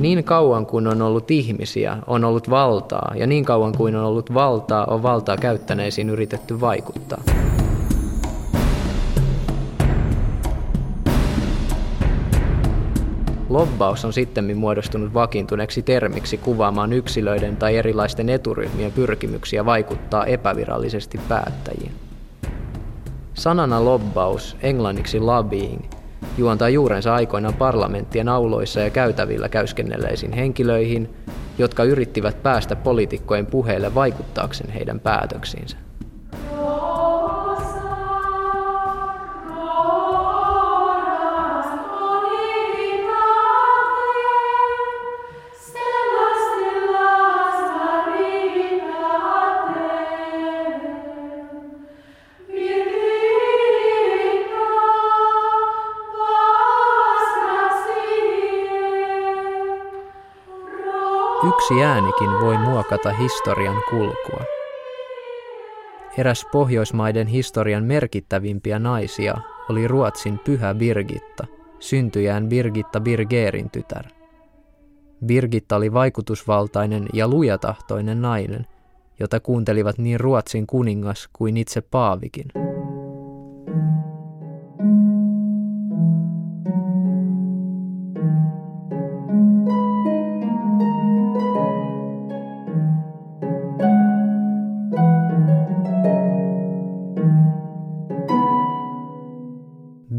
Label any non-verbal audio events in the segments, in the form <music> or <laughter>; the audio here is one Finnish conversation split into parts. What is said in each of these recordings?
Niin kauan kuin on ollut ihmisiä, on ollut valtaa, ja niin kauan kuin on ollut valtaa, on valtaa käyttäneisiin yritetty vaikuttaa. Lobbaus on sitten muodostunut vakiintuneeksi termiksi kuvaamaan yksilöiden tai erilaisten eturyhmien pyrkimyksiä vaikuttaa epävirallisesti päättäjiin. Sanana lobbaus, englanniksi lobbying, juontaa juurensa aikoinaan parlamenttien auloissa ja käytävillä käyskennelleisiin henkilöihin, jotka yrittivät päästä poliitikkojen puheille vaikuttaakseen heidän päätöksiinsä. Yksi äänikin voi muokata historian kulkua. Eräs Pohjoismaiden historian merkittävimpiä naisia oli Ruotsin pyhä Birgitta, syntyjään Birgitta Birgerin tytär. Birgitta oli vaikutusvaltainen ja lujatahtoinen nainen, jota kuuntelivat niin Ruotsin kuningas kuin itse Paavikin.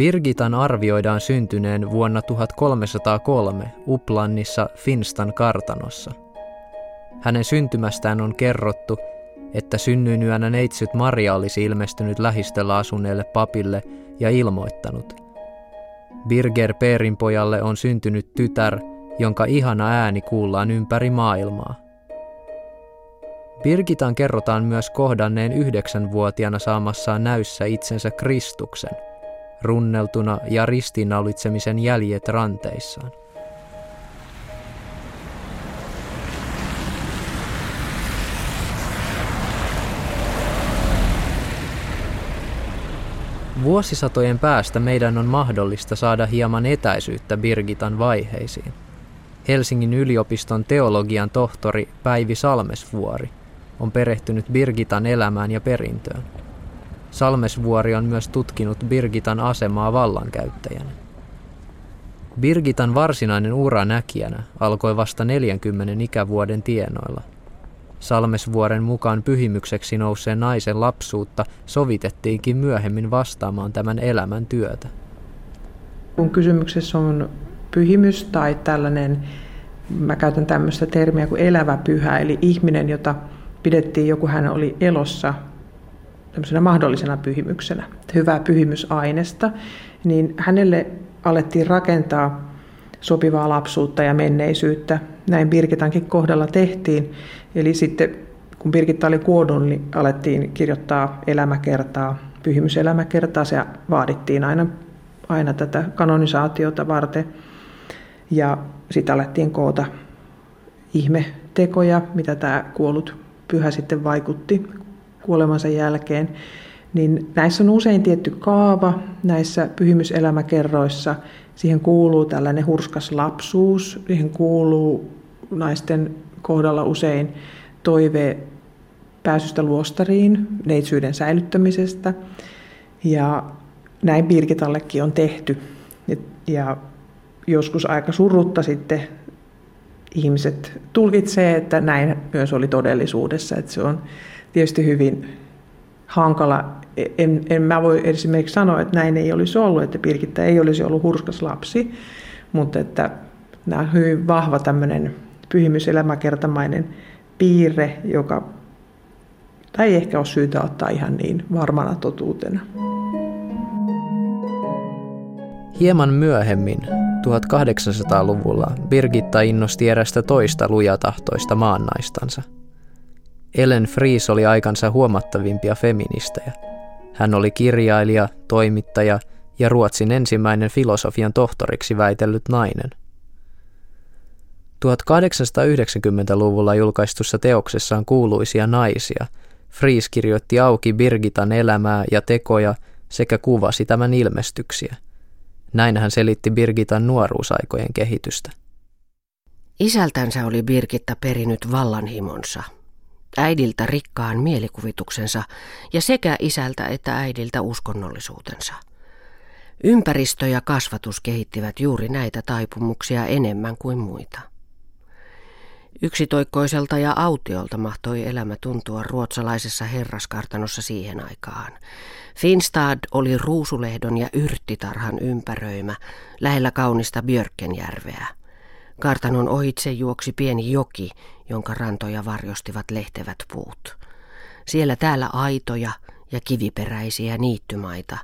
Birgitan arvioidaan syntyneen vuonna 1303 Uplannissa Finstan kartanossa. Hänen syntymästään on kerrottu, että synnyinyönä neitsyt Maria olisi ilmestynyt lähistöllä asuneelle papille ja ilmoittanut. Birger Perinpojalle on syntynyt tytär, jonka ihana ääni kuullaan ympäri maailmaa. Birgitan kerrotaan myös kohdanneen yhdeksänvuotiaana saamassaan näyssä itsensä Kristuksen – runneltuna ja ristiinnaulitsemisen jäljet ranteissaan. Vuosisatojen päästä meidän on mahdollista saada hieman etäisyyttä Birgitan vaiheisiin. Helsingin yliopiston teologian tohtori Päivi Salmesvuori on perehtynyt Birgitan elämään ja perintöön. Salmesvuori on myös tutkinut Birgitan asemaa vallankäyttäjänä. Birgitan varsinainen ura näkijänä alkoi vasta 40 ikävuoden tienoilla. Salmesvuoren mukaan pyhimykseksi nouseen naisen lapsuutta sovitettiinkin myöhemmin vastaamaan tämän elämän työtä. Kun kysymyksessä on pyhimys tai tällainen, mä käytän tämmöistä termiä kuin elävä pyhä, eli ihminen, jota pidettiin, joku hän oli elossa mahdollisena pyhimyksenä, hyvää pyhimysainesta, niin hänelle alettiin rakentaa sopivaa lapsuutta ja menneisyyttä. Näin Birgitankin kohdalla tehtiin. Eli sitten kun Birgitta oli kuollut, niin alettiin kirjoittaa elämäkertaa, pyhimyselämäkertaa. Se vaadittiin aina, aina tätä kanonisaatiota varten. Ja sitten alettiin koota ihmetekoja, mitä tämä kuollut pyhä sitten vaikutti kuolemansa jälkeen, niin näissä on usein tietty kaava näissä pyhimyselämäkerroissa. Siihen kuuluu tällainen hurskas lapsuus, siihen kuuluu naisten kohdalla usein toive pääsystä luostariin, neitsyyden säilyttämisestä. Ja näin Birgitallekin on tehty. Ja joskus aika surutta sitten ihmiset tulkitsee, että näin myös oli todellisuudessa. Että se on tietysti hyvin hankala. En, en mä voi esimerkiksi sanoa, että näin ei olisi ollut, että Birgitta ei olisi ollut hurskas lapsi, mutta että nämä on hyvin vahva tämmöinen pyhimyselämäkertamainen piirre, joka tai ei ehkä ole syytä ottaa ihan niin varmana totuutena. Hieman myöhemmin, 1800-luvulla, Birgitta innosti erästä toista lujatahtoista maannaistansa – Ellen Fries oli aikansa huomattavimpia feministejä. Hän oli kirjailija, toimittaja ja Ruotsin ensimmäinen filosofian tohtoriksi väitellyt nainen. 1890-luvulla julkaistussa teoksessaan kuuluisia naisia, Fries kirjoitti auki Birgitan elämää ja tekoja sekä kuvasi tämän ilmestyksiä. Näin hän selitti Birgitan nuoruusaikojen kehitystä. Isältänsä oli Birgitta perinyt vallanhimonsa, äidiltä rikkaan mielikuvituksensa ja sekä isältä että äidiltä uskonnollisuutensa. Ympäristö ja kasvatus kehittivät juuri näitä taipumuksia enemmän kuin muita. Yksitoikkoiselta ja autiolta mahtoi elämä tuntua ruotsalaisessa herraskartanossa siihen aikaan. Finstad oli ruusulehdon ja yrttitarhan ympäröimä lähellä kaunista Björkenjärveä. Kartanon ohitse juoksi pieni joki, jonka rantoja varjostivat lehtevät puut. Siellä täällä aitoja ja kiviperäisiä niittymaita,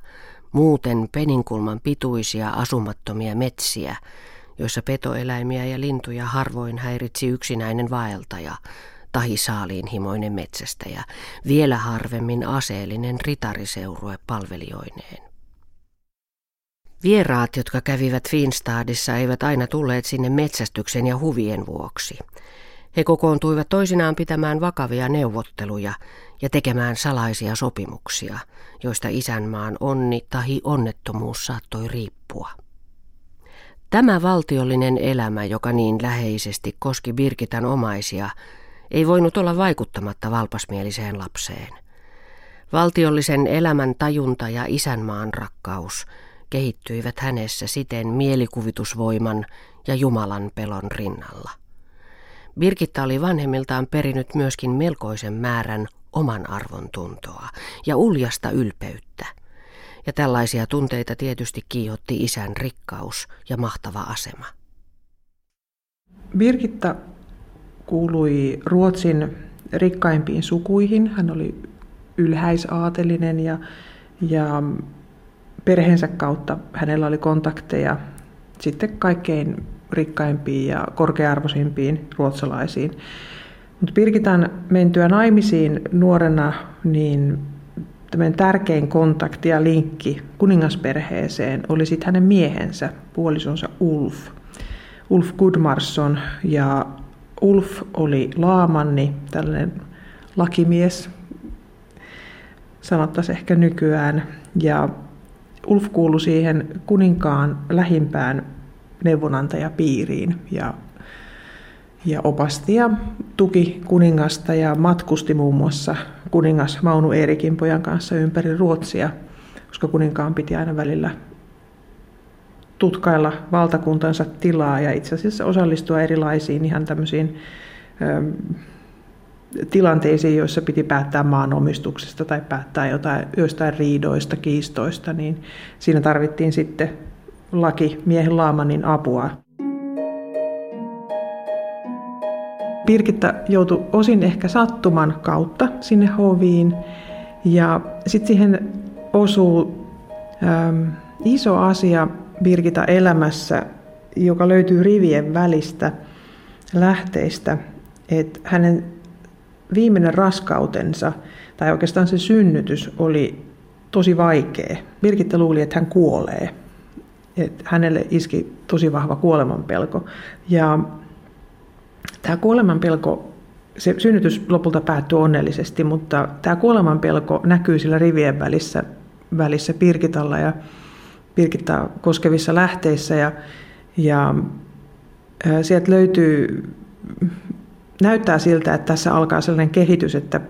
muuten peninkulman pituisia asumattomia metsiä, joissa petoeläimiä ja lintuja harvoin häiritsi yksinäinen vaeltaja, tahi saaliinhimoinen metsästäjä, vielä harvemmin aseellinen ritariseurue palvelijoineen. Vieraat, jotka kävivät Finstadissa, eivät aina tulleet sinne metsästyksen ja huvien vuoksi. He kokoontuivat toisinaan pitämään vakavia neuvotteluja ja tekemään salaisia sopimuksia, joista isänmaan onni tai onnettomuus saattoi riippua. Tämä valtiollinen elämä, joka niin läheisesti koski Birgitan omaisia, ei voinut olla vaikuttamatta valpasmieliseen lapseen. Valtiollisen elämän tajunta ja isänmaan rakkaus kehittyivät hänessä siten mielikuvitusvoiman ja Jumalan pelon rinnalla. Birgitta oli vanhemmiltaan perinyt myöskin melkoisen määrän oman arvon tuntoa ja uljasta ylpeyttä. Ja tällaisia tunteita tietysti kiihotti isän rikkaus ja mahtava asema. Birgitta kuului Ruotsin rikkaimpiin sukuihin. Hän oli ylhäisaatelinen ja, ja perheensä kautta hänellä oli kontakteja sitten kaikkein rikkaimpiin ja korkearvoisimpiin ruotsalaisiin. Mutta Birgitan mentyä naimisiin nuorena, niin tämän tärkein kontakti ja linkki kuningasperheeseen oli sitten hänen miehensä, puolisonsa Ulf. Ulf Gudmarsson ja Ulf oli laamanni, tällainen lakimies, sanottaisiin ehkä nykyään. Ja Ulf kuului siihen kuninkaan lähimpään neuvonantajapiiriin ja, ja opasti ja tuki kuningasta ja matkusti muun muassa kuningas Maunu Eerikin pojan kanssa ympäri Ruotsia, koska kuninkaan piti aina välillä tutkailla valtakuntansa tilaa ja itse asiassa osallistua erilaisiin ihan tämmöisiin tilanteisiin, joissa piti päättää maanomistuksesta tai päättää jotain, joistain riidoista, kiistoista, niin siinä tarvittiin sitten laki miehen Laamanin apua. Pirkitta joutui osin ehkä sattuman kautta sinne hoviin ja sitten siihen osuu ähm, iso asia Birgitta elämässä, joka löytyy rivien välistä lähteistä, että hänen viimeinen raskautensa, tai oikeastaan se synnytys, oli tosi vaikea. Birgitta luuli, että hän kuolee. Että hänelle iski tosi vahva kuolemanpelko. Ja tämä kuolemanpelko, se synnytys lopulta päättyi onnellisesti, mutta tämä kuolemanpelko näkyy sillä rivien välissä, välissä Pirkitalla ja Pirkittaa koskevissa lähteissä. Ja, ja sieltä löytyy näyttää siltä, että tässä alkaa sellainen kehitys, että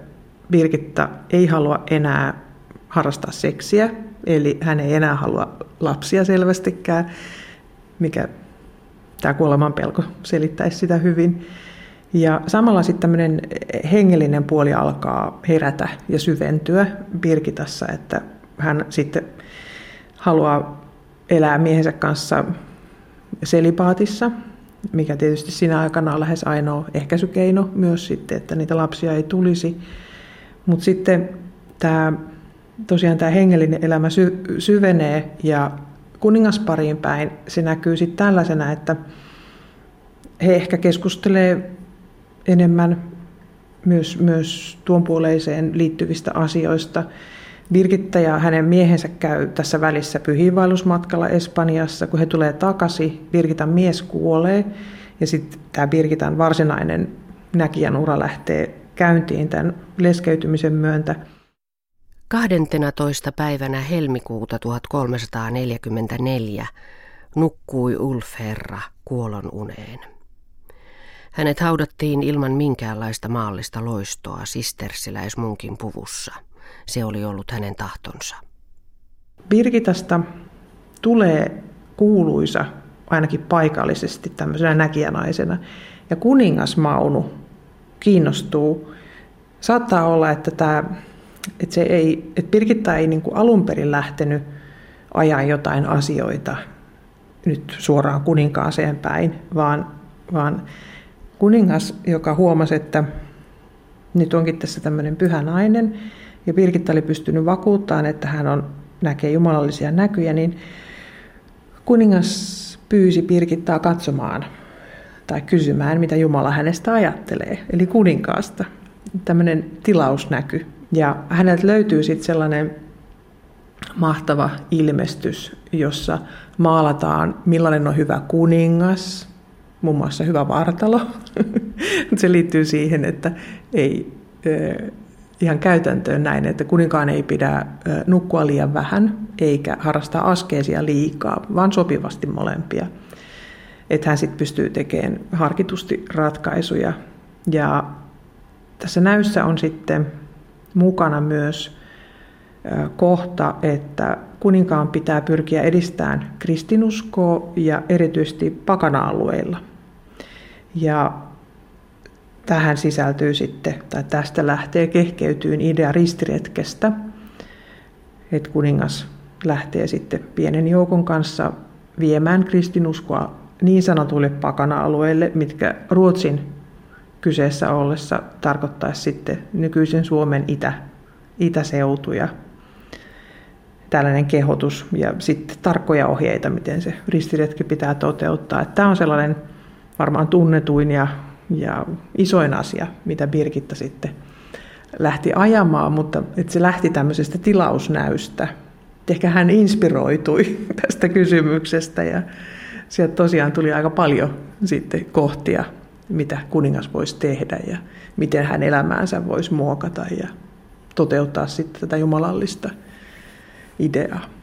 Birgitta ei halua enää harrastaa seksiä, eli hän ei enää halua lapsia selvästikään, mikä tämä kuoleman pelko selittäisi sitä hyvin. Ja samalla sitten tämmöinen hengellinen puoli alkaa herätä ja syventyä Birgitassa, että hän sitten haluaa elää miehensä kanssa selipaatissa, mikä tietysti siinä aikana on lähes ainoa ehkäisykeino myös sitten, että niitä lapsia ei tulisi. Mutta sitten tämä, tosiaan tämä hengellinen elämä sy- syvenee ja kuningaspariin päin se näkyy sitten tällaisena, että he ehkä keskustelee enemmän myös, myös tuon puoleiseen liittyvistä asioista. Birgitta ja hänen miehensä käy tässä välissä pyhiinvaellusmatkalla Espanjassa. Kun he tulee takaisin, Birgitan mies kuolee ja sitten tämä Birgitan varsinainen näkijän ura lähtee käyntiin tämän leskeytymisen myöntä. 12. päivänä helmikuuta 1344 nukkui Ulf Herra kuolon uneen. Hänet haudattiin ilman minkäänlaista maallista loistoa sistersiläismunkin puvussa. Se oli ollut hänen tahtonsa. Birgitasta tulee kuuluisa ainakin paikallisesti tämmöisenä näkijänaisena. Ja kuningas Maunu kiinnostuu. Saattaa olla, että, tämä, että, se ei, että Birgitta ei niin alun perin lähtenyt ajaa jotain asioita nyt suoraan kuninkaaseen päin, vaan, vaan kuningas, joka huomasi, että nyt onkin tässä tämmöinen pyhä nainen, ja Birgitta oli pystynyt vakuuttamaan, että hän on, näkee jumalallisia näkyjä, niin kuningas pyysi Birgittaa katsomaan tai kysymään, mitä Jumala hänestä ajattelee, eli kuninkaasta. Tämmöinen tilausnäky. Ja häneltä löytyy sitten sellainen mahtava ilmestys, jossa maalataan, millainen on hyvä kuningas, muun muassa hyvä vartalo. <laughs> Se liittyy siihen, että ei ihan käytäntöön näin, että kuninkaan ei pidä nukkua liian vähän eikä harrastaa askeesia liikaa, vaan sopivasti molempia. Että hän sitten pystyy tekemään harkitusti ratkaisuja. Ja tässä näyssä on sitten mukana myös kohta, että kuninkaan pitää pyrkiä edistämään kristinuskoa ja erityisesti pakana-alueilla. Ja tähän sisältyy sitten, tai tästä lähtee kehkeytyyn idea ristiretkestä, että kuningas lähtee sitten pienen joukon kanssa viemään kristinuskoa niin sanotuille pakana-alueille, mitkä Ruotsin kyseessä ollessa tarkoittaisi sitten nykyisen Suomen itä, itäseutuja. Tällainen kehotus ja sitten tarkkoja ohjeita, miten se ristiretki pitää toteuttaa. Tämä on sellainen varmaan tunnetuin ja, ja isoin asia, mitä Birgitta sitten lähti ajamaan, mutta että se lähti tämmöisestä tilausnäystä, ehkä hän inspiroitui <laughs> tästä kysymyksestä ja sieltä tosiaan tuli aika paljon sitten kohtia, mitä kuningas voisi tehdä ja miten hän elämäänsä voisi muokata ja toteuttaa sitten tätä jumalallista ideaa.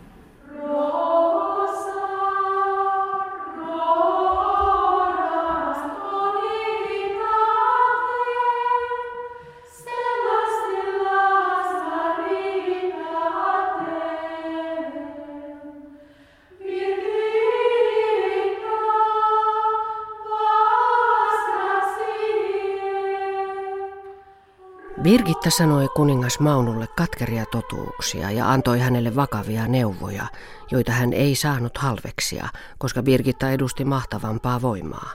Birgitta sanoi kuningas Maunulle katkeria totuuksia ja antoi hänelle vakavia neuvoja, joita hän ei saanut halveksia, koska Birgitta edusti mahtavampaa voimaa.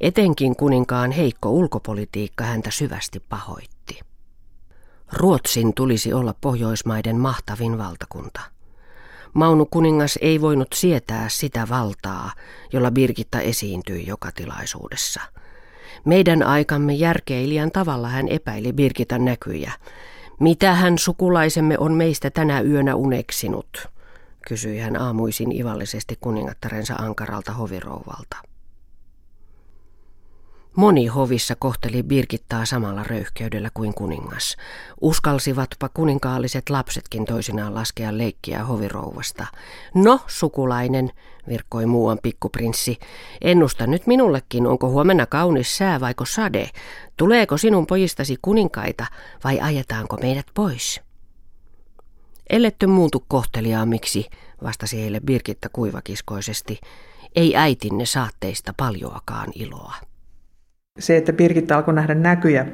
Etenkin kuninkaan heikko ulkopolitiikka häntä syvästi pahoitti. Ruotsin tulisi olla Pohjoismaiden mahtavin valtakunta. Maunu kuningas ei voinut sietää sitä valtaa, jolla Birgitta esiintyi joka tilaisuudessa – meidän aikamme järkeilijän tavalla hän epäili Birgitan näkyjä. Mitä hän sukulaisemme on meistä tänä yönä uneksinut, kysyi hän aamuisin ivallisesti kuningattarensa ankaralta hovirouvalta. Moni hovissa kohteli Birgittaa samalla röyhkeydellä kuin kuningas. Uskalsivatpa kuninkaalliset lapsetkin toisinaan laskea leikkiä hovirouvasta. No, sukulainen, virkkoi muuan pikkuprinssi, ennusta nyt minullekin, onko huomenna kaunis sää vaiko sade. Tuleeko sinun pojistasi kuninkaita vai ajetaanko meidät pois? Ellette muutu kohteliaammiksi, vastasi heille Birgitta kuivakiskoisesti. Ei äitinne saatteista paljoakaan iloa se, että Birgitta alkoi nähdä näkyjä,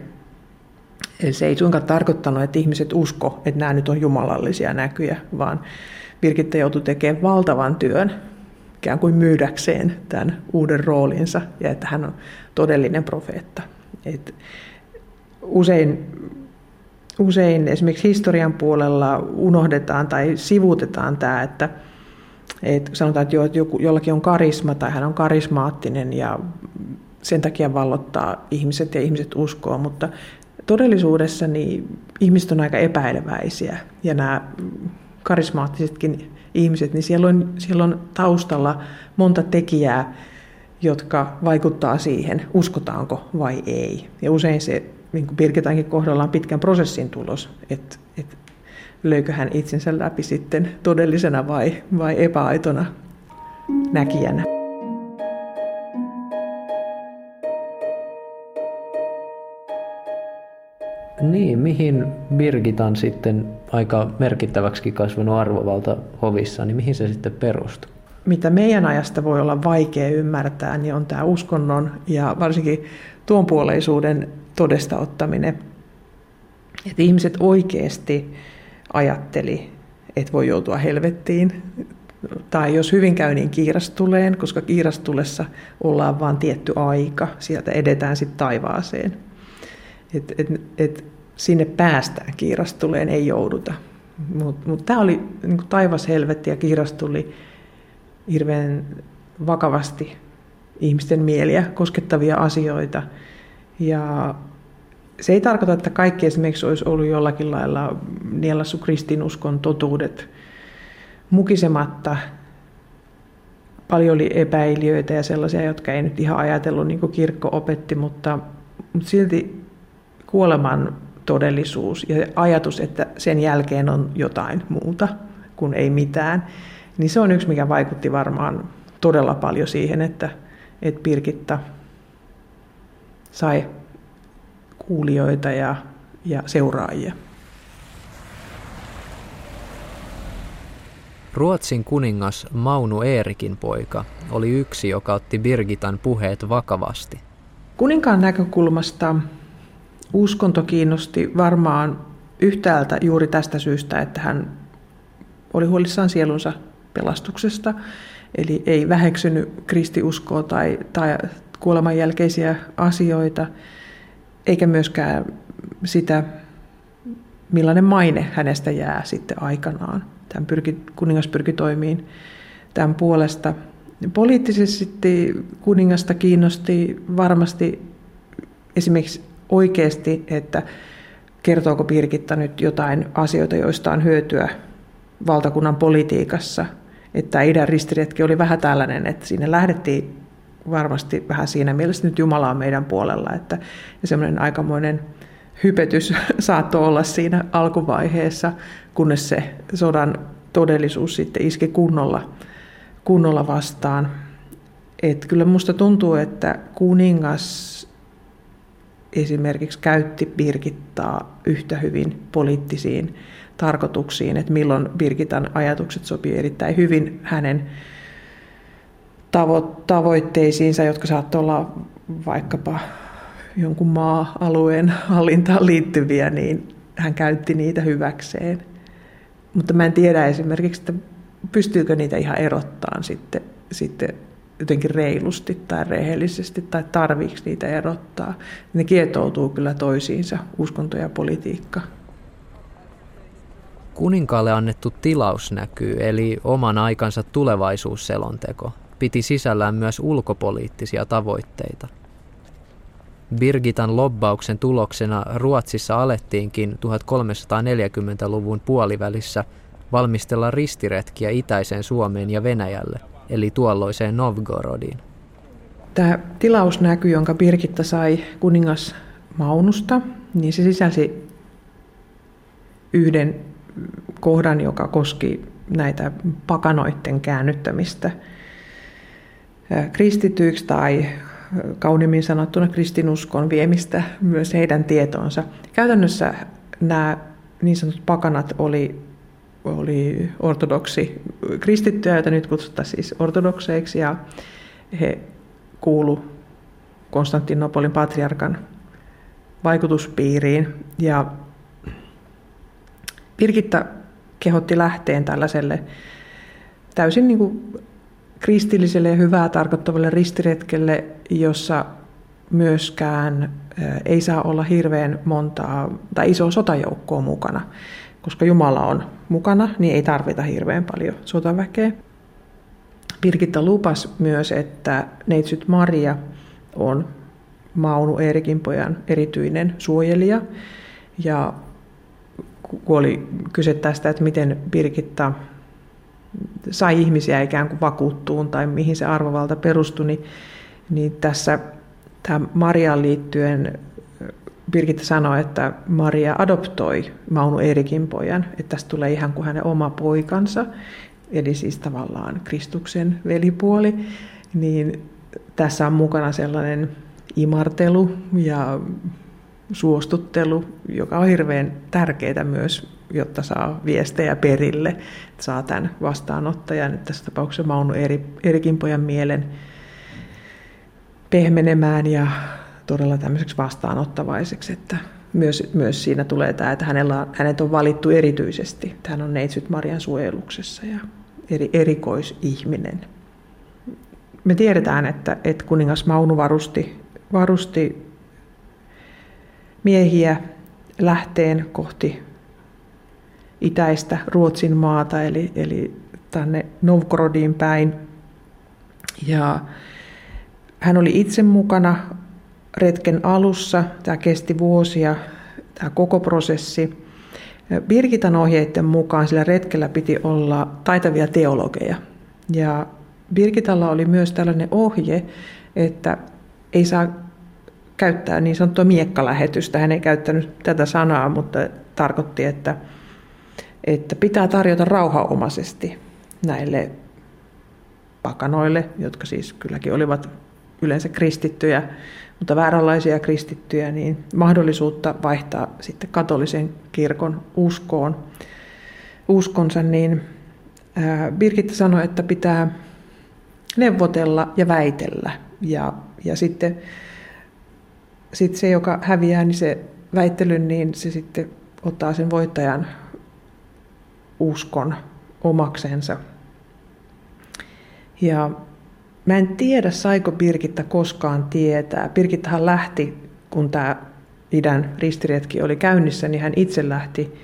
se ei suinkaan tarkoittanut, että ihmiset usko, että nämä nyt on jumalallisia näkyjä, vaan Birgitta joutui tekemään valtavan työn ikään kuin myydäkseen tämän uuden roolinsa ja että hän on todellinen profeetta. Et usein, usein esimerkiksi historian puolella unohdetaan tai sivuutetaan tämä, että, että sanotaan, että, jo, että joku, jollakin on karisma tai hän on karismaattinen ja sen takia vallottaa ihmiset ja ihmiset uskoo, mutta todellisuudessa niin ihmiset on aika epäileväisiä ja nämä karismaattisetkin ihmiset, niin siellä on, siellä on taustalla monta tekijää, jotka vaikuttaa siihen, uskotaanko vai ei. Ja usein se niin kuin Birgitankin kohdalla on pitkän prosessin tulos, että, että löykö hän itsensä läpi sitten todellisena vai, vai epäaitona näkijänä. Niin, mihin Birgitan sitten aika merkittäväksi kasvanut arvovalta hovissa, niin mihin se sitten perustuu? Mitä meidän ajasta voi olla vaikea ymmärtää, niin on tämä uskonnon ja varsinkin tuonpuoleisuuden todesta ottaminen. Että ihmiset oikeasti ajatteli, että voi joutua helvettiin. Tai jos hyvin käy, niin kiirastuleen, koska kiirastulessa ollaan vain tietty aika. Sieltä edetään sitten taivaaseen. Et, et, et sinne päästään kiirastuleen, ei jouduta. Mutta mut tämä oli niin taivas helvetti ja kiirastuli hirveän vakavasti ihmisten mieliä koskettavia asioita. Ja se ei tarkoita, että kaikki esimerkiksi olisi ollut jollakin lailla nielassu kristinuskon totuudet mukisematta. Paljon oli epäilijöitä ja sellaisia, jotka ei nyt ihan ajatellut niin kuin kirkko opetti, mutta, mutta silti kuoleman todellisuus ja ajatus, että sen jälkeen on jotain muuta kuin ei mitään, niin se on yksi, mikä vaikutti varmaan todella paljon siihen, että, että Pirkitta sai kuulijoita ja, ja seuraajia. Ruotsin kuningas Maunu Eerikin poika oli yksi, joka otti Birgitan puheet vakavasti. Kuninkaan näkökulmasta uskonto kiinnosti varmaan yhtäältä juuri tästä syystä, että hän oli huolissaan sielunsa pelastuksesta, eli ei väheksynyt kristiuskoa tai, tai kuoleman jälkeisiä asioita, eikä myöskään sitä, millainen maine hänestä jää sitten aikanaan. Tämän pyrki, kuningas pyrki toimiin tämän puolesta. Poliittisesti kuningasta kiinnosti varmasti esimerkiksi oikeasti, että kertooko Pirkitta nyt jotain asioita, joista on hyötyä valtakunnan politiikassa. Että idän ristiretki oli vähän tällainen, että sinne lähdettiin varmasti vähän siinä mielessä, nyt Jumala on meidän puolella, että semmoinen aikamoinen hypetys <laughs> saattoi olla siinä alkuvaiheessa, kunnes se sodan todellisuus sitten iski kunnolla, kunnolla vastaan. Et kyllä musta tuntuu, että kuningas esimerkiksi käytti Birgittaa yhtä hyvin poliittisiin tarkoituksiin, että milloin Birgitan ajatukset sopii erittäin hyvin hänen tavo- tavoitteisiinsa, jotka saattoi olla vaikkapa jonkun maa-alueen hallintaan liittyviä, niin hän käytti niitä hyväkseen. Mutta mä en tiedä esimerkiksi, että pystyykö niitä ihan erottaa sitten, sitten jotenkin reilusti tai rehellisesti tai tarviiko niitä erottaa. Ne kietoutuu kyllä toisiinsa, uskonto ja politiikka. Kuninkaalle annettu tilaus näkyy, eli oman aikansa tulevaisuusselonteko, piti sisällään myös ulkopoliittisia tavoitteita. Birgitan lobbauksen tuloksena Ruotsissa alettiinkin 1340-luvun puolivälissä valmistella ristiretkiä itäiseen Suomeen ja Venäjälle, eli tuolloiseen Novgorodiin. Tämä tilausnäky, jonka Birgitta sai kuningas Maunusta, niin se sisälsi yhden kohdan, joka koski näitä pakanoiden käännyttämistä kristityiksi tai kauniimmin sanottuna kristinuskon viemistä myös heidän tietoonsa. Käytännössä nämä niin sanotut pakanat oli, oli ortodoksi kristittyjä, joita nyt kutsutaan siis ortodokseiksi, ja he kuulu Konstantinopolin patriarkan vaikutuspiiriin. Ja Birgitta kehotti lähteen tällaiselle täysin niin kuin kristilliselle ja hyvää tarkoittavalle ristiretkelle, jossa myöskään ei saa olla hirveän montaa tai isoa sotajoukkoa mukana. Koska Jumala on mukana, niin ei tarvita hirveän paljon sotaväkeä. Birgitta lupas myös, että neitsyt Maria on Maunu Eerikin pojan erityinen suojelija. Ja kun oli kyse tästä, että miten Birgitta sai ihmisiä ikään kuin vakuuttuun tai mihin se arvovalta perustui, niin, niin tässä tämä Mariaan liittyen Birgitta sanoi, että Maria adoptoi Maunu Erikin pojan, että tästä tulee ihan kuin hänen oma poikansa, eli siis tavallaan Kristuksen velipuoli, niin tässä on mukana sellainen imartelu ja suostuttelu, joka on hirveän tärkeää myös, jotta saa viestejä perille, että saa tämän vastaanottajan, että tässä tapauksessa Mauno Eri, Erikin pojan mielen pehmenemään ja todella tämmöiseksi vastaanottavaiseksi, että myös, myös siinä tulee tämä, että hänellä, hänet on valittu erityisesti. Hän on Neitsyt Marian suojeluksessa ja eri, erikoisihminen. Me tiedetään, että, että kuningas Maunu varusti, varusti miehiä lähteen kohti itäistä Ruotsin maata, eli, eli tänne Novgorodiin päin. Ja hän oli itse mukana retken alussa. Tämä kesti vuosia, tämä koko prosessi. Birgitan ohjeiden mukaan sillä retkellä piti olla taitavia teologeja. Ja Birgitalla oli myös tällainen ohje, että ei saa käyttää niin sanottua miekkalähetystä. Hän ei käyttänyt tätä sanaa, mutta tarkoitti, että, että pitää tarjota rauhaomaisesti näille pakanoille, jotka siis kylläkin olivat yleensä kristittyjä, mutta vääränlaisia kristittyjä, niin mahdollisuutta vaihtaa sitten katolisen kirkon uskoon, uskonsa, niin Birgitta sanoi, että pitää neuvotella ja väitellä. Ja, ja sitten sit se, joka häviää, niin se väittelyn, niin se sitten ottaa sen voittajan uskon omaksensa. Ja Mä en tiedä, saiko Birgitta koskaan tietää. Birgittahan lähti, kun tämä idän ristiretki oli käynnissä, niin hän itse lähti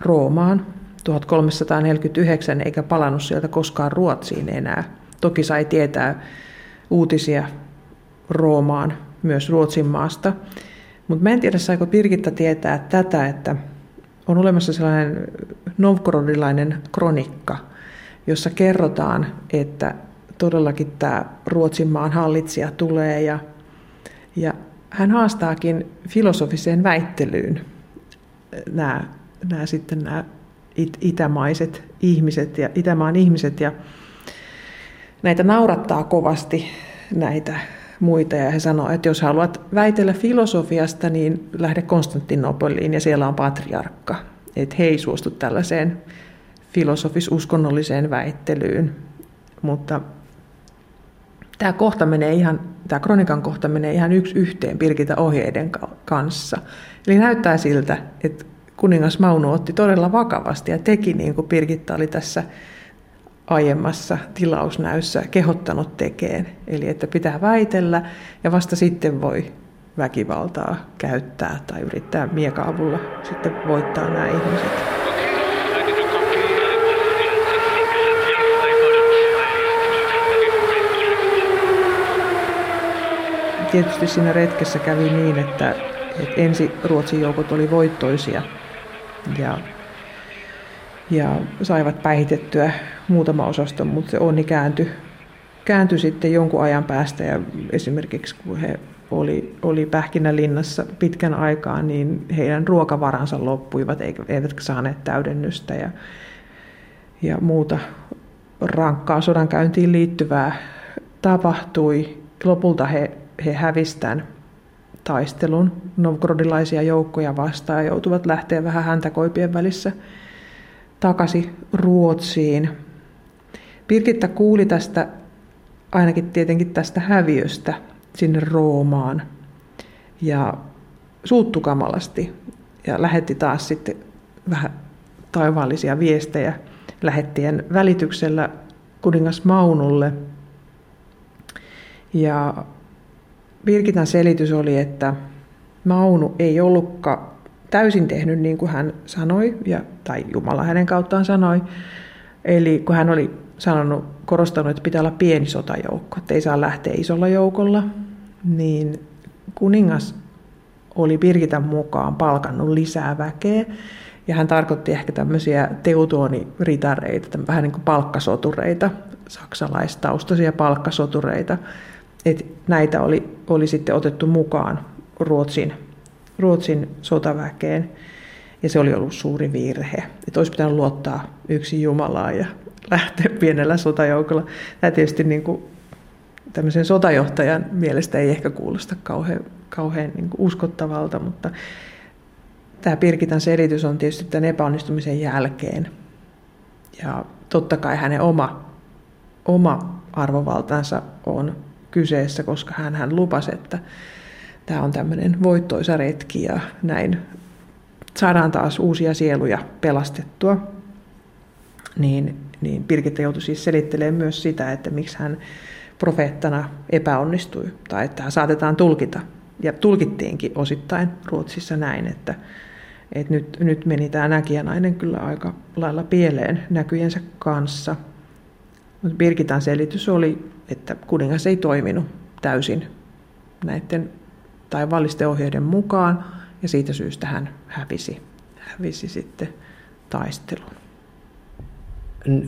Roomaan 1349, eikä palannut sieltä koskaan Ruotsiin enää. Toki sai tietää uutisia Roomaan, myös Ruotsin maasta. Mutta mä en tiedä, saiko Birgitta tietää tätä, että on olemassa sellainen novgorodilainen kronikka, jossa kerrotaan, että todellakin tämä Ruotsin maan hallitsija tulee ja, ja hän haastaakin filosofiseen väittelyyn nämä, nämä sitten nämä it, itämaiset ihmiset ja Itämaan ihmiset ja näitä naurattaa kovasti näitä muita ja he sanoo, että jos haluat väitellä filosofiasta, niin lähde Konstantinopoliin ja siellä on patriarkka. Että he ei suostu tällaiseen filosofis-uskonnolliseen väittelyyn. Mutta tämä kohta menee ihan, tämä kronikan kohta menee ihan yksi yhteen Pirkitä ohjeiden kanssa. Eli näyttää siltä, että kuningas Mauno otti todella vakavasti ja teki niin kuin Pirkitta oli tässä aiemmassa tilausnäyssä kehottanut tekeen. Eli että pitää väitellä ja vasta sitten voi väkivaltaa käyttää tai yrittää miekaavulla sitten voittaa nämä ihmiset. Tietysti siinä retkessä kävi niin, että, että ensi Ruotsin joukot oli voittoisia ja, ja saivat päihitettyä muutama osasto, mutta se onni kääntyi, kääntyi sitten jonkun ajan päästä ja esimerkiksi kun he oli, oli Pähkinälinnassa pitkän aikaa, niin heidän ruokavaransa loppuivat eivätkä saaneet täydennystä ja, ja muuta rankkaa sodankäyntiin liittyvää tapahtui. Lopulta he he hävistään taistelun novgorodilaisia joukkoja vastaan ja joutuvat lähteä vähän häntäkoipien välissä takaisin Ruotsiin. Birgitta kuuli tästä, ainakin tietenkin tästä häviöstä sinne Roomaan ja suuttu kamalasti ja lähetti taas sitten vähän taivaallisia viestejä lähettien välityksellä kuningas Maunulle. Ja Birgitan selitys oli, että Maunu ei ollutkaan täysin tehnyt niin kuin hän sanoi, ja, tai Jumala hänen kauttaan sanoi. Eli kun hän oli sanonut, korostanut, että pitää olla pieni sotajoukko, että ei saa lähteä isolla joukolla, niin kuningas oli Birgitan mukaan palkannut lisää väkeä. Ja hän tarkoitti ehkä tämmöisiä teutuoniritareita, vähän niin kuin palkkasotureita, saksalaistaustaisia palkkasotureita, että näitä oli, oli sitten otettu mukaan Ruotsin, Ruotsin sotaväkeen. Ja se oli ollut suuri virhe. Että olisi pitänyt luottaa yksi Jumalaa ja lähteä pienellä sotajoukolla. Tämä tietysti niin kuin tämmöisen sotajohtajan mielestä ei ehkä kuulosta kauhean kauhean niin kuin uskottavalta, mutta tämä Pirkitan selitys on tietysti tämän epäonnistumisen jälkeen. Ja totta kai hänen oma, oma arvovaltansa on kyseessä, koska hän, hän lupasi, että tämä on tämmöinen voittoisa retki ja näin saadaan taas uusia sieluja pelastettua. Niin, niin Pirkitta joutui siis selittelemään myös sitä, että miksi hän profeettana epäonnistui, tai että hän saatetaan tulkita. Ja tulkittiinkin osittain Ruotsissa näin, että, että nyt, nyt meni tämä näkijänainen kyllä aika lailla pieleen näkyjensä kanssa. Mutta Birgitan selitys oli, että kuningas ei toiminut täysin näiden taivallisten ohjeiden mukaan, ja siitä syystä hän hävisi, hävisi sitten taistelun.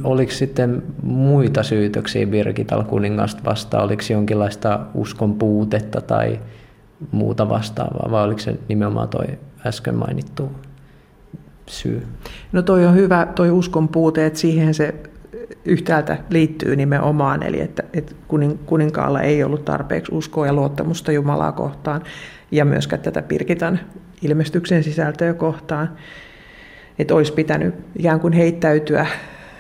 Oliko sitten muita syytöksiä Birgital kuningasta vastaan? Oliko jonkinlaista uskon puutetta tai muuta vastaavaa, vai oliko se nimenomaan tuo äsken mainittu syy? No toi on hyvä, toi uskon puute, että siihen se yhtäältä liittyy nimenomaan, eli että, että kuninkaalla ei ollut tarpeeksi uskoa ja luottamusta Jumalaa kohtaan, ja myöskään tätä Pirkitan ilmestyksen sisältöä kohtaan. Että olisi pitänyt ikään kuin heittäytyä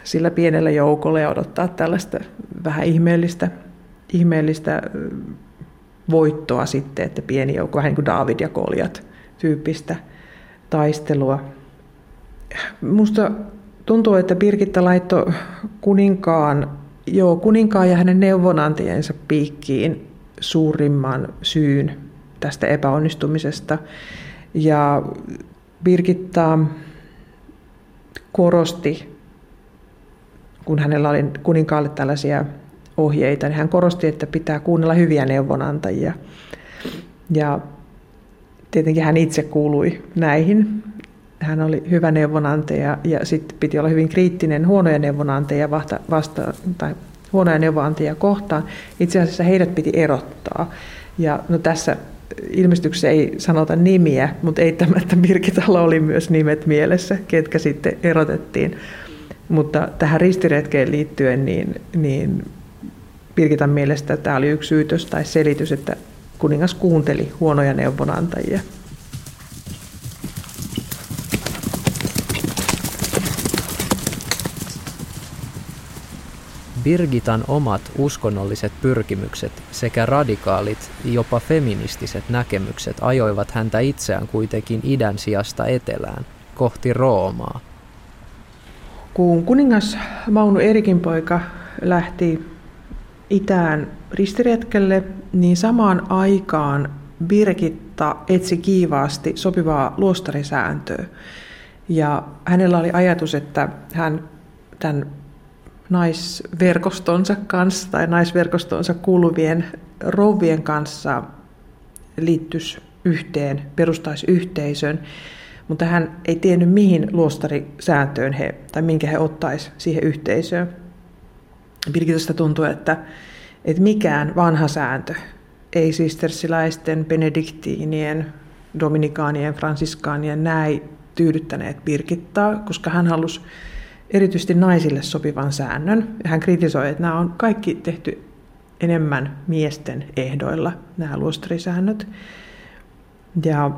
sillä pienellä joukolla ja odottaa tällaista vähän ihmeellistä, ihmeellistä voittoa sitten, että pieni joukko, vähän niin kuin David ja Koljat tyyppistä taistelua. Musta tuntuu, että Birgitta laittoi kuninkaan, joo, kuninkaan ja hänen neuvonantajansa piikkiin suurimman syyn tästä epäonnistumisesta. Ja Birgitta korosti, kun hänellä oli kuninkaalle tällaisia ohjeita, niin hän korosti, että pitää kuunnella hyviä neuvonantajia. Ja tietenkin hän itse kuului näihin. Hän oli hyvä neuvonantaja ja sitten piti olla hyvin kriittinen huonoja neuvonantajia vasta, vasta, tai huonoja neuvonantajia kohtaan. Itse asiassa heidät piti erottaa. Ja no tässä ilmestyksessä ei sanota nimiä, mutta eittämättä Birgitalla oli myös nimet mielessä, ketkä sitten erotettiin. Mutta tähän ristiretkeen liittyen, niin, niin Birgitan mielestä tämä oli yksi syytös tai selitys, että kuningas kuunteli huonoja neuvonantajia. Birgitan omat uskonnolliset pyrkimykset sekä radikaalit, jopa feministiset näkemykset ajoivat häntä itseään kuitenkin idän sijasta etelään, kohti Roomaa. Kun kuningas Maunu Erikin poika lähti itään ristiretkelle, niin samaan aikaan Birgitta etsi kiivaasti sopivaa luostarisääntöä. Ja hänellä oli ajatus, että hän tämän naisverkostonsa kanssa tai naisverkostonsa kuuluvien rouvien kanssa liittyisi yhteen, perustaisi yhteisön, mutta hän ei tiennyt mihin luostarisääntöön he, tai minkä he ottaisi siihen yhteisöön. Birgitosta tuntuu, että, että mikään vanha sääntö, ei sistersiläisten, benediktiinien, dominikaanien, fransiskaanien, näin tyydyttäneet Birgittaa, koska hän halusi erityisesti naisille sopivan säännön. Hän kritisoi, että nämä on kaikki tehty enemmän miesten ehdoilla, nämä luostarisäännöt. Ja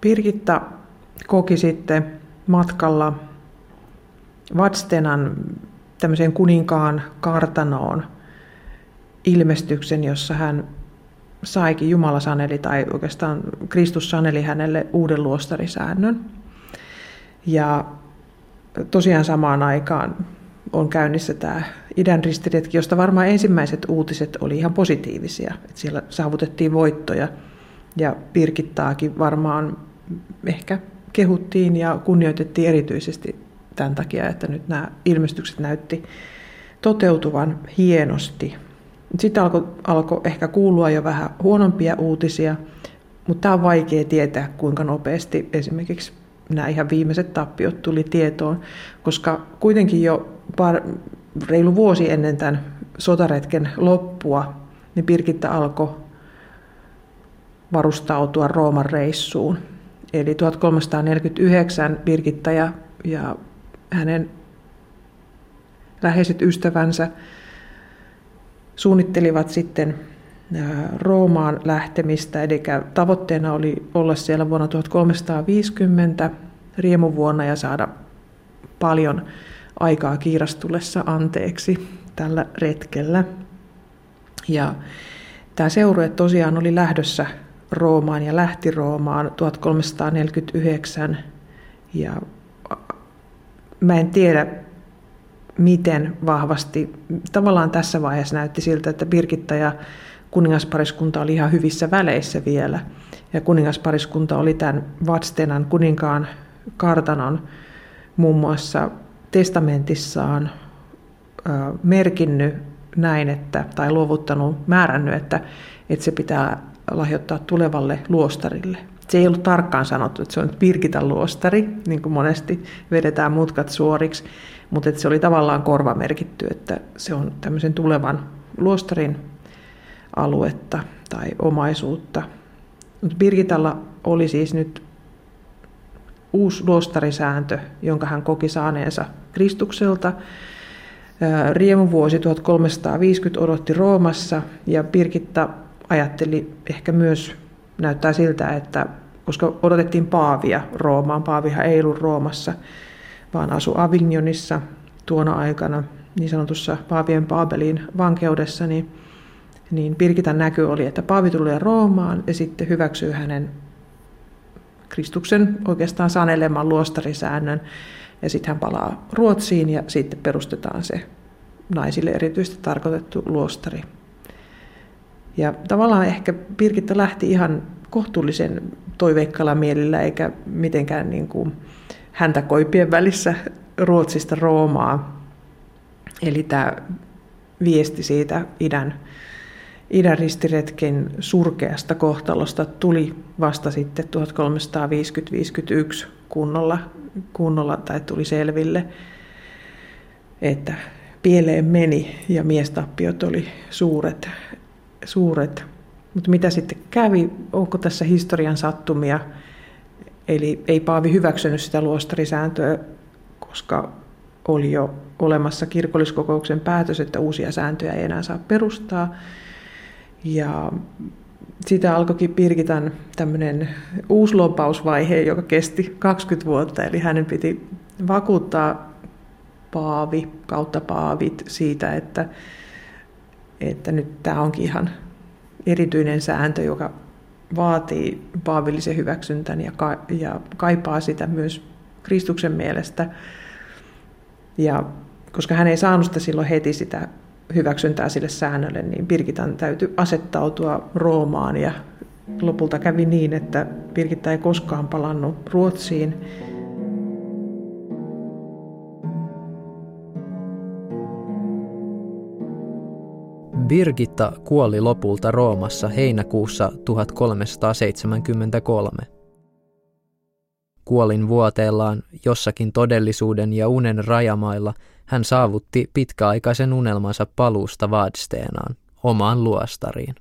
Birgitta koki sitten matkalla Vatstenan tämmöiseen kuninkaan kartanoon ilmestyksen, jossa hän saikin Jumala saneli, tai oikeastaan Kristus saneli hänelle uuden luostarisäännön. Ja tosiaan samaan aikaan on käynnissä tämä idän ristiretki, josta varmaan ensimmäiset uutiset oli ihan positiivisia. Että siellä saavutettiin voittoja ja Pirkittaakin varmaan ehkä kehuttiin ja kunnioitettiin erityisesti tämän takia, että nyt nämä ilmestykset näytti toteutuvan hienosti. Sitten alkoi alko ehkä kuulua jo vähän huonompia uutisia, mutta tämä on vaikea tietää, kuinka nopeasti esimerkiksi nämä ihan viimeiset tappiot tuli tietoon, koska kuitenkin jo par, reilu vuosi ennen tämän sotaretken loppua, niin Pirkitta alkoi varustautua Rooman reissuun. Eli 1349 Birgitta ja, ja hänen läheiset ystävänsä suunnittelivat sitten Roomaan lähtemistä, eli tavoitteena oli olla siellä vuonna 1350 riemuvuonna ja saada paljon aikaa kiirastulessa anteeksi tällä retkellä. Ja tämä seurue tosiaan oli lähdössä Roomaan ja lähti Roomaan 1349 ja mä en tiedä miten vahvasti, tavallaan tässä vaiheessa näytti siltä, että Birgitta ja kuningaspariskunta oli ihan hyvissä väleissä vielä. Ja kuningaspariskunta oli tämän Vatstenan kuninkaan kartanon muun muassa testamentissaan merkinnyt näin, että, tai luovuttanut, määrännyt, että, että se pitää lahjoittaa tulevalle luostarille. Se ei ollut tarkkaan sanottu, että se on Birgitan luostari, niin kuin monesti vedetään mutkat suoriksi, mutta että se oli tavallaan korvamerkitty, että se on tämmöisen tulevan luostarin aluetta tai omaisuutta. Mutta Birgitalla oli siis nyt uusi luostarisääntö, jonka hän koki saaneensa Kristukselta. Riemuvuosi 1350 odotti Roomassa ja Birgitta ajatteli ehkä myös, näyttää siltä, että koska odotettiin Paavia Roomaan, Paavihan ei ollut Roomassa, vaan asui Avignonissa tuona aikana niin sanotussa Paavien Paabelin vankeudessa, niin, niin Pirkitan näky oli, että Paavi tulee Roomaan ja sitten hyväksyy hänen Kristuksen oikeastaan saneleman luostarisäännön ja sitten hän palaa Ruotsiin ja sitten perustetaan se naisille erityisesti tarkoitettu luostari. Ja tavallaan ehkä Pirkitta lähti ihan kohtuullisen toiveikkalla mielellä eikä mitenkään niin kuin häntä koipien välissä Ruotsista Roomaa. Eli tämä viesti siitä idän, idän ristiretken surkeasta kohtalosta tuli vasta sitten 1350-51 kunnolla, kunnolla tai tuli selville, että pieleen meni ja miestappiot oli suuret. suuret. Mutta mitä sitten kävi? Onko tässä historian sattumia? Eli ei Paavi hyväksynyt sitä luostarisääntöä, koska oli jo olemassa kirkolliskokouksen päätös, että uusia sääntöjä ei enää saa perustaa. Ja sitä alkoikin Pirkitan tämmöinen uusi lopausvaihe, joka kesti 20 vuotta, eli hänen piti vakuuttaa paavi kautta paavit siitä, että, että nyt tämä onkin ihan erityinen sääntö, joka vaatii paavillisen hyväksyntän ja, ka- ja kaipaa sitä myös Kristuksen mielestä. Ja koska hän ei saanut sitä silloin heti sitä hyväksyntää sille säännölle, niin Birgitan täytyy asettautua Roomaan ja lopulta kävi niin, että Birgitta ei koskaan palannut Ruotsiin. Birgitta kuoli lopulta Roomassa heinäkuussa 1373. Kuolin vuoteellaan jossakin todellisuuden ja unen rajamailla hän saavutti pitkäaikaisen unelmansa paluusta Vadsteenaan, omaan luostariin.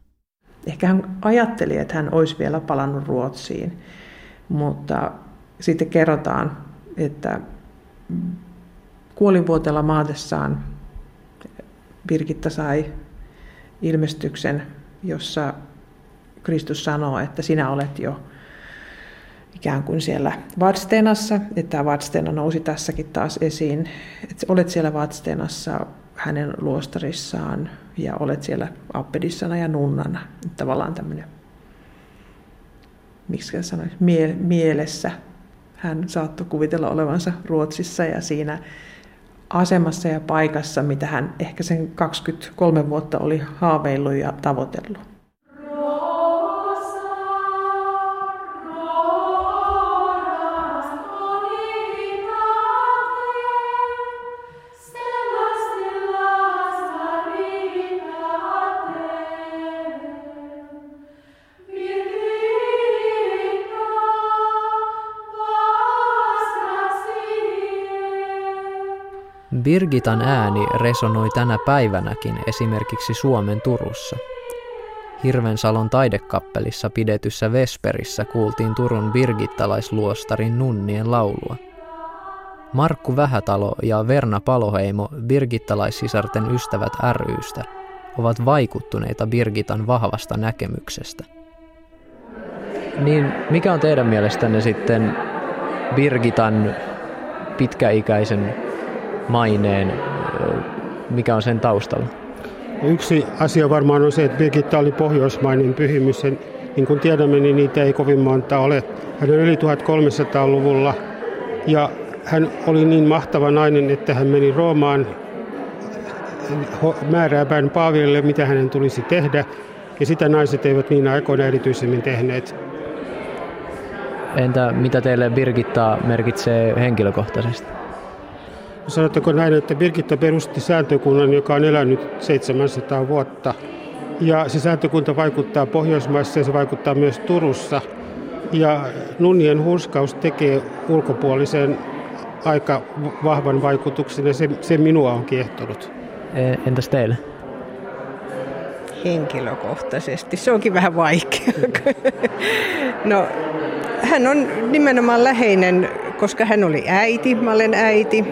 Ehkä hän ajatteli, että hän olisi vielä palannut Ruotsiin, mutta sitten kerrotaan, että kuolinvuoteella maatessaan Birgitta sai ilmestyksen, jossa Kristus sanoo, että sinä olet jo ikään kuin siellä Vadstenassa, että tämä Vadstena nousi tässäkin taas esiin, että olet siellä Vadstenassa hänen luostarissaan ja olet siellä appedissana ja nunnana. Tavallaan tämmöinen, miksi sanoisi, mie- mielessä hän saattoi kuvitella olevansa Ruotsissa ja siinä asemassa ja paikassa, mitä hän ehkä sen 23 vuotta oli haaveillut ja tavoitellut. Birgitan ääni resonoi tänä päivänäkin esimerkiksi Suomen Turussa. Hirvensalon taidekappelissa pidetyssä Vesperissä kuultiin Turun Birgittalaisluostarin nunnien laulua. Markku Vähätalo ja Verna Paloheimo Birgittalaissisarten ystävät rystä ovat vaikuttuneita Birgitan vahvasta näkemyksestä. Niin mikä on teidän mielestänne sitten Birgitan pitkäikäisen maineen, mikä on sen taustalla? Yksi asia varmaan on se, että Birgitta oli pohjoismainen pyhimys. Niin kuin tiedämme, niin niitä ei kovin monta ole. Hän on yli 1300-luvulla ja hän oli niin mahtava nainen, että hän meni Roomaan määräämään Paavilille, mitä hänen tulisi tehdä. Ja sitä naiset eivät niin aikoina erityisemmin tehneet. Entä mitä teille Birgitta merkitsee henkilökohtaisesti? Sanottako näin, että Birgitta perusti sääntökunnan, joka on elänyt 700 vuotta. Ja se sääntökunta vaikuttaa Pohjoismaissa ja se vaikuttaa myös Turussa. Ja nunnien hurskaus tekee ulkopuolisen aika vahvan vaikutuksen ja se, se minua on kiehtonut. E, entäs teille? Henkilökohtaisesti. Se onkin vähän vaikea. no, hän on nimenomaan läheinen, koska hän oli äiti, mä olen äiti.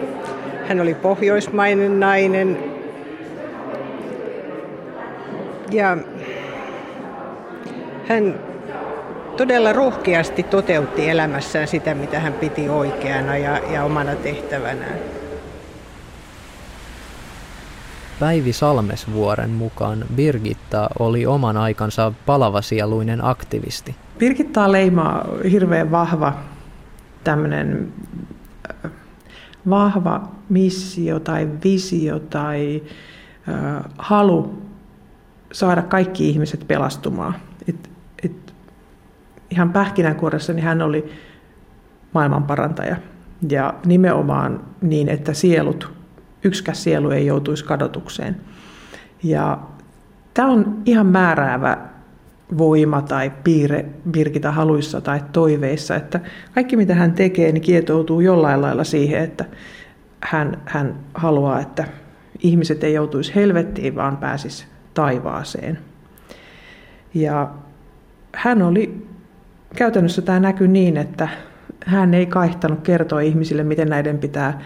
Hän oli pohjoismainen nainen. Ja hän todella rohkeasti toteutti elämässään sitä, mitä hän piti oikeana ja, ja omana tehtävänään. Päivi Salmesvuoren mukaan Birgitta oli oman aikansa palavasieluinen aktivisti. Birgitta leimaa hirveän vahva tämmöinen äh, vahva missio tai visio tai äh, halu saada kaikki ihmiset pelastumaan. Et, et ihan pähkinänkuoressa niin hän oli maailmanparantaja. Ja nimenomaan niin, että sielut, yksikäs sielu ei joutuisi kadotukseen. Ja tämä on ihan määräävä voima tai piirre Birgita haluissa tai toiveissa, että kaikki mitä hän tekee, niin kietoutuu jollain lailla siihen, että hän, hän haluaa, että ihmiset ei joutuisi helvettiin, vaan pääsisi taivaaseen. Ja hän oli, käytännössä tämä näkyy niin, että hän ei kaihtanut kertoa ihmisille, miten näiden pitää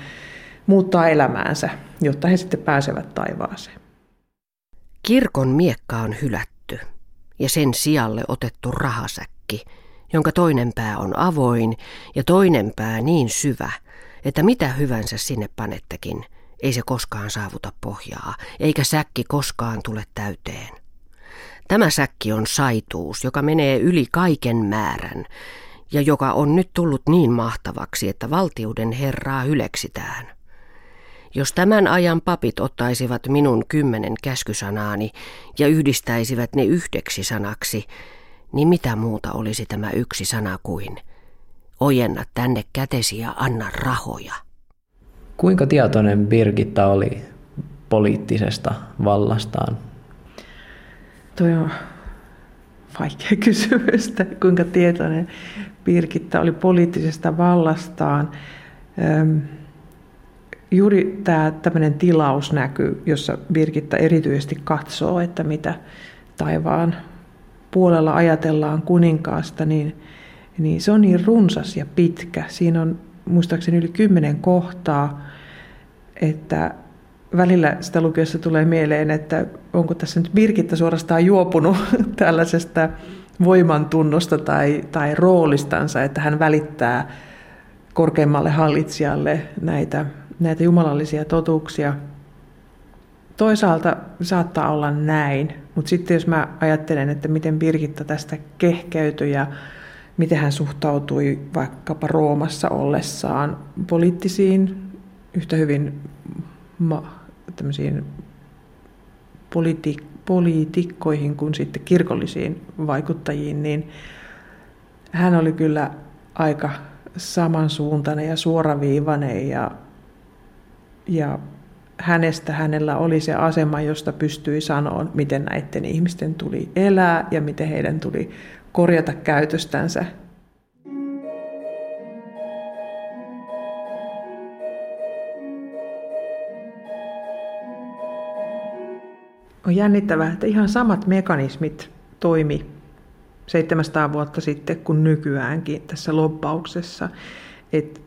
muuttaa elämäänsä, jotta he sitten pääsevät taivaaseen. Kirkon miekka on hylätty ja sen sijalle otettu rahasäkki, jonka toinen pää on avoin ja toinen pää niin syvä, että mitä hyvänsä sinne panettekin, ei se koskaan saavuta pohjaa, eikä säkki koskaan tule täyteen. Tämä säkki on saituus, joka menee yli kaiken määrän, ja joka on nyt tullut niin mahtavaksi, että valtiuden herraa hyleksitään. Jos tämän ajan papit ottaisivat minun kymmenen käskysanaani ja yhdistäisivät ne yhdeksi sanaksi, niin mitä muuta olisi tämä yksi sana kuin ojenna tänne kätesi ja anna rahoja. Kuinka tietoinen Birgitta oli poliittisesta vallastaan? Tuo on vaikea <laughs> kysymys, että kuinka tietoinen Birgitta oli poliittisesta vallastaan. Juuri tämä tämmöinen tilaus näkyy, jossa Birgitta erityisesti katsoo, että mitä taivaan puolella ajatellaan kuninkaasta, niin, niin se on niin runsas ja pitkä. Siinä on muistaakseni yli kymmenen kohtaa, että välillä sitä lukiessa tulee mieleen, että onko tässä nyt Birgitta suorastaan juopunut <laughs> tällaisesta voimantunnosta tai, tai roolistansa, että hän välittää korkeimmalle hallitsijalle näitä, näitä jumalallisia totuuksia. Toisaalta saattaa olla näin, mutta sitten jos mä ajattelen, että miten Birgitta tästä kehkeytyi ja miten hän suhtautui vaikkapa Roomassa ollessaan poliittisiin, yhtä hyvin ma, politi- poliitikkoihin kuin sitten kirkollisiin vaikuttajiin, niin hän oli kyllä aika samansuuntainen ja suoraviivainen ja, ja hänestä hänellä oli se asema, josta pystyi sanoa, miten näiden ihmisten tuli elää ja miten heidän tuli korjata käytöstänsä. On jännittävää, että ihan samat mekanismit toimi 700 vuotta sitten kuin nykyäänkin tässä lobbauksessa. Että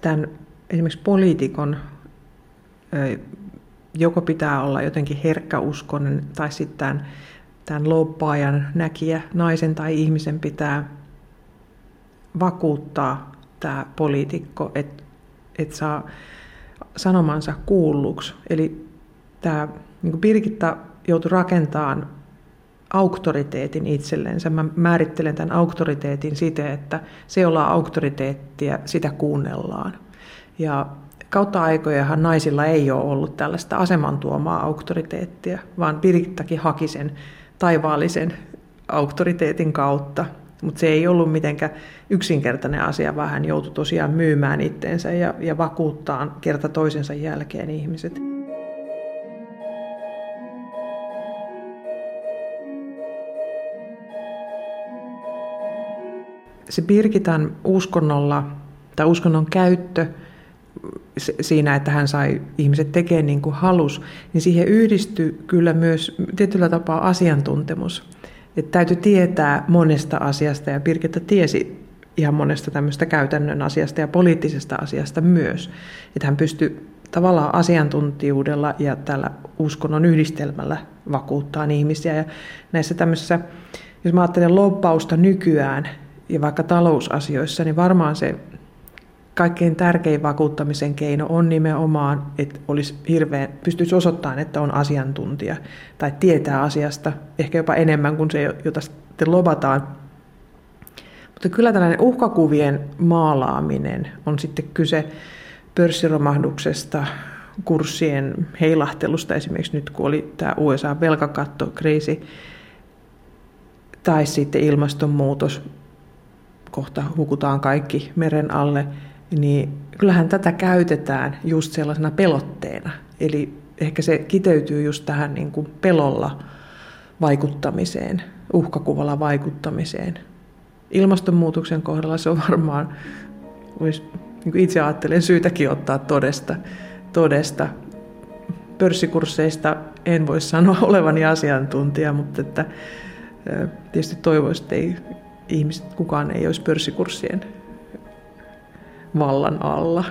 tämän esimerkiksi poliitikon joko pitää olla jotenkin herkkäuskonen tai sitten tämän, tämän lobbaajan näkijä, naisen tai ihmisen pitää vakuuttaa tämä poliitikko, että et saa sanomansa kuulluksi. Eli tämä niin Birgitta joutui rakentamaan auktoriteetin itsellensä. Mä määrittelen tämän auktoriteetin siten, että se, jolla auktoriteettia, sitä kuunnellaan. Ja kautta aikojahan naisilla ei ole ollut tällaista asemantuomaa auktoriteettia, vaan Birgittakin haki sen taivaallisen auktoriteetin kautta. Mutta se ei ollut mitenkään yksinkertainen asia, vaan hän joutui tosiaan myymään itteensä ja, ja vakuuttaa kerta toisensa jälkeen ihmiset. se Birgitan uskonnolla tai uskonnon käyttö siinä, että hän sai ihmiset tekemään niin kuin halus, niin siihen yhdistyi kyllä myös tietyllä tapaa asiantuntemus. Että täytyy tietää monesta asiasta ja Birgitta tiesi ihan monesta tämmöistä käytännön asiasta ja poliittisesta asiasta myös. Että hän pystyi tavallaan asiantuntijuudella ja tällä uskonnon yhdistelmällä vakuuttaa ihmisiä. Ja näissä tämmöisissä, jos mä ajattelen loppausta nykyään, ja vaikka talousasioissa, niin varmaan se kaikkein tärkein vakuuttamisen keino on nimenomaan, että olisi hirveän, pystyisi osoittamaan, että on asiantuntija tai tietää asiasta ehkä jopa enemmän kuin se, jota sitten lobataan. Mutta kyllä tällainen uhkakuvien maalaaminen on sitten kyse pörssiromahduksesta, kurssien heilahtelusta, esimerkiksi nyt kun oli tämä USA-velkakattokriisi, tai sitten ilmastonmuutos, kohta hukutaan kaikki meren alle, niin kyllähän tätä käytetään just sellaisena pelotteena. Eli ehkä se kiteytyy just tähän niin kuin pelolla vaikuttamiseen, uhkakuvalla vaikuttamiseen. Ilmastonmuutoksen kohdalla se on varmaan, olisi, niin kuin itse ajattelen, syytäkin ottaa todesta. todesta. Pörssikursseista en voi sanoa <laughs> olevani asiantuntija, mutta että, tietysti toivoisin, että ei ihmiset, kukaan ei olisi pörssikurssien vallan alla.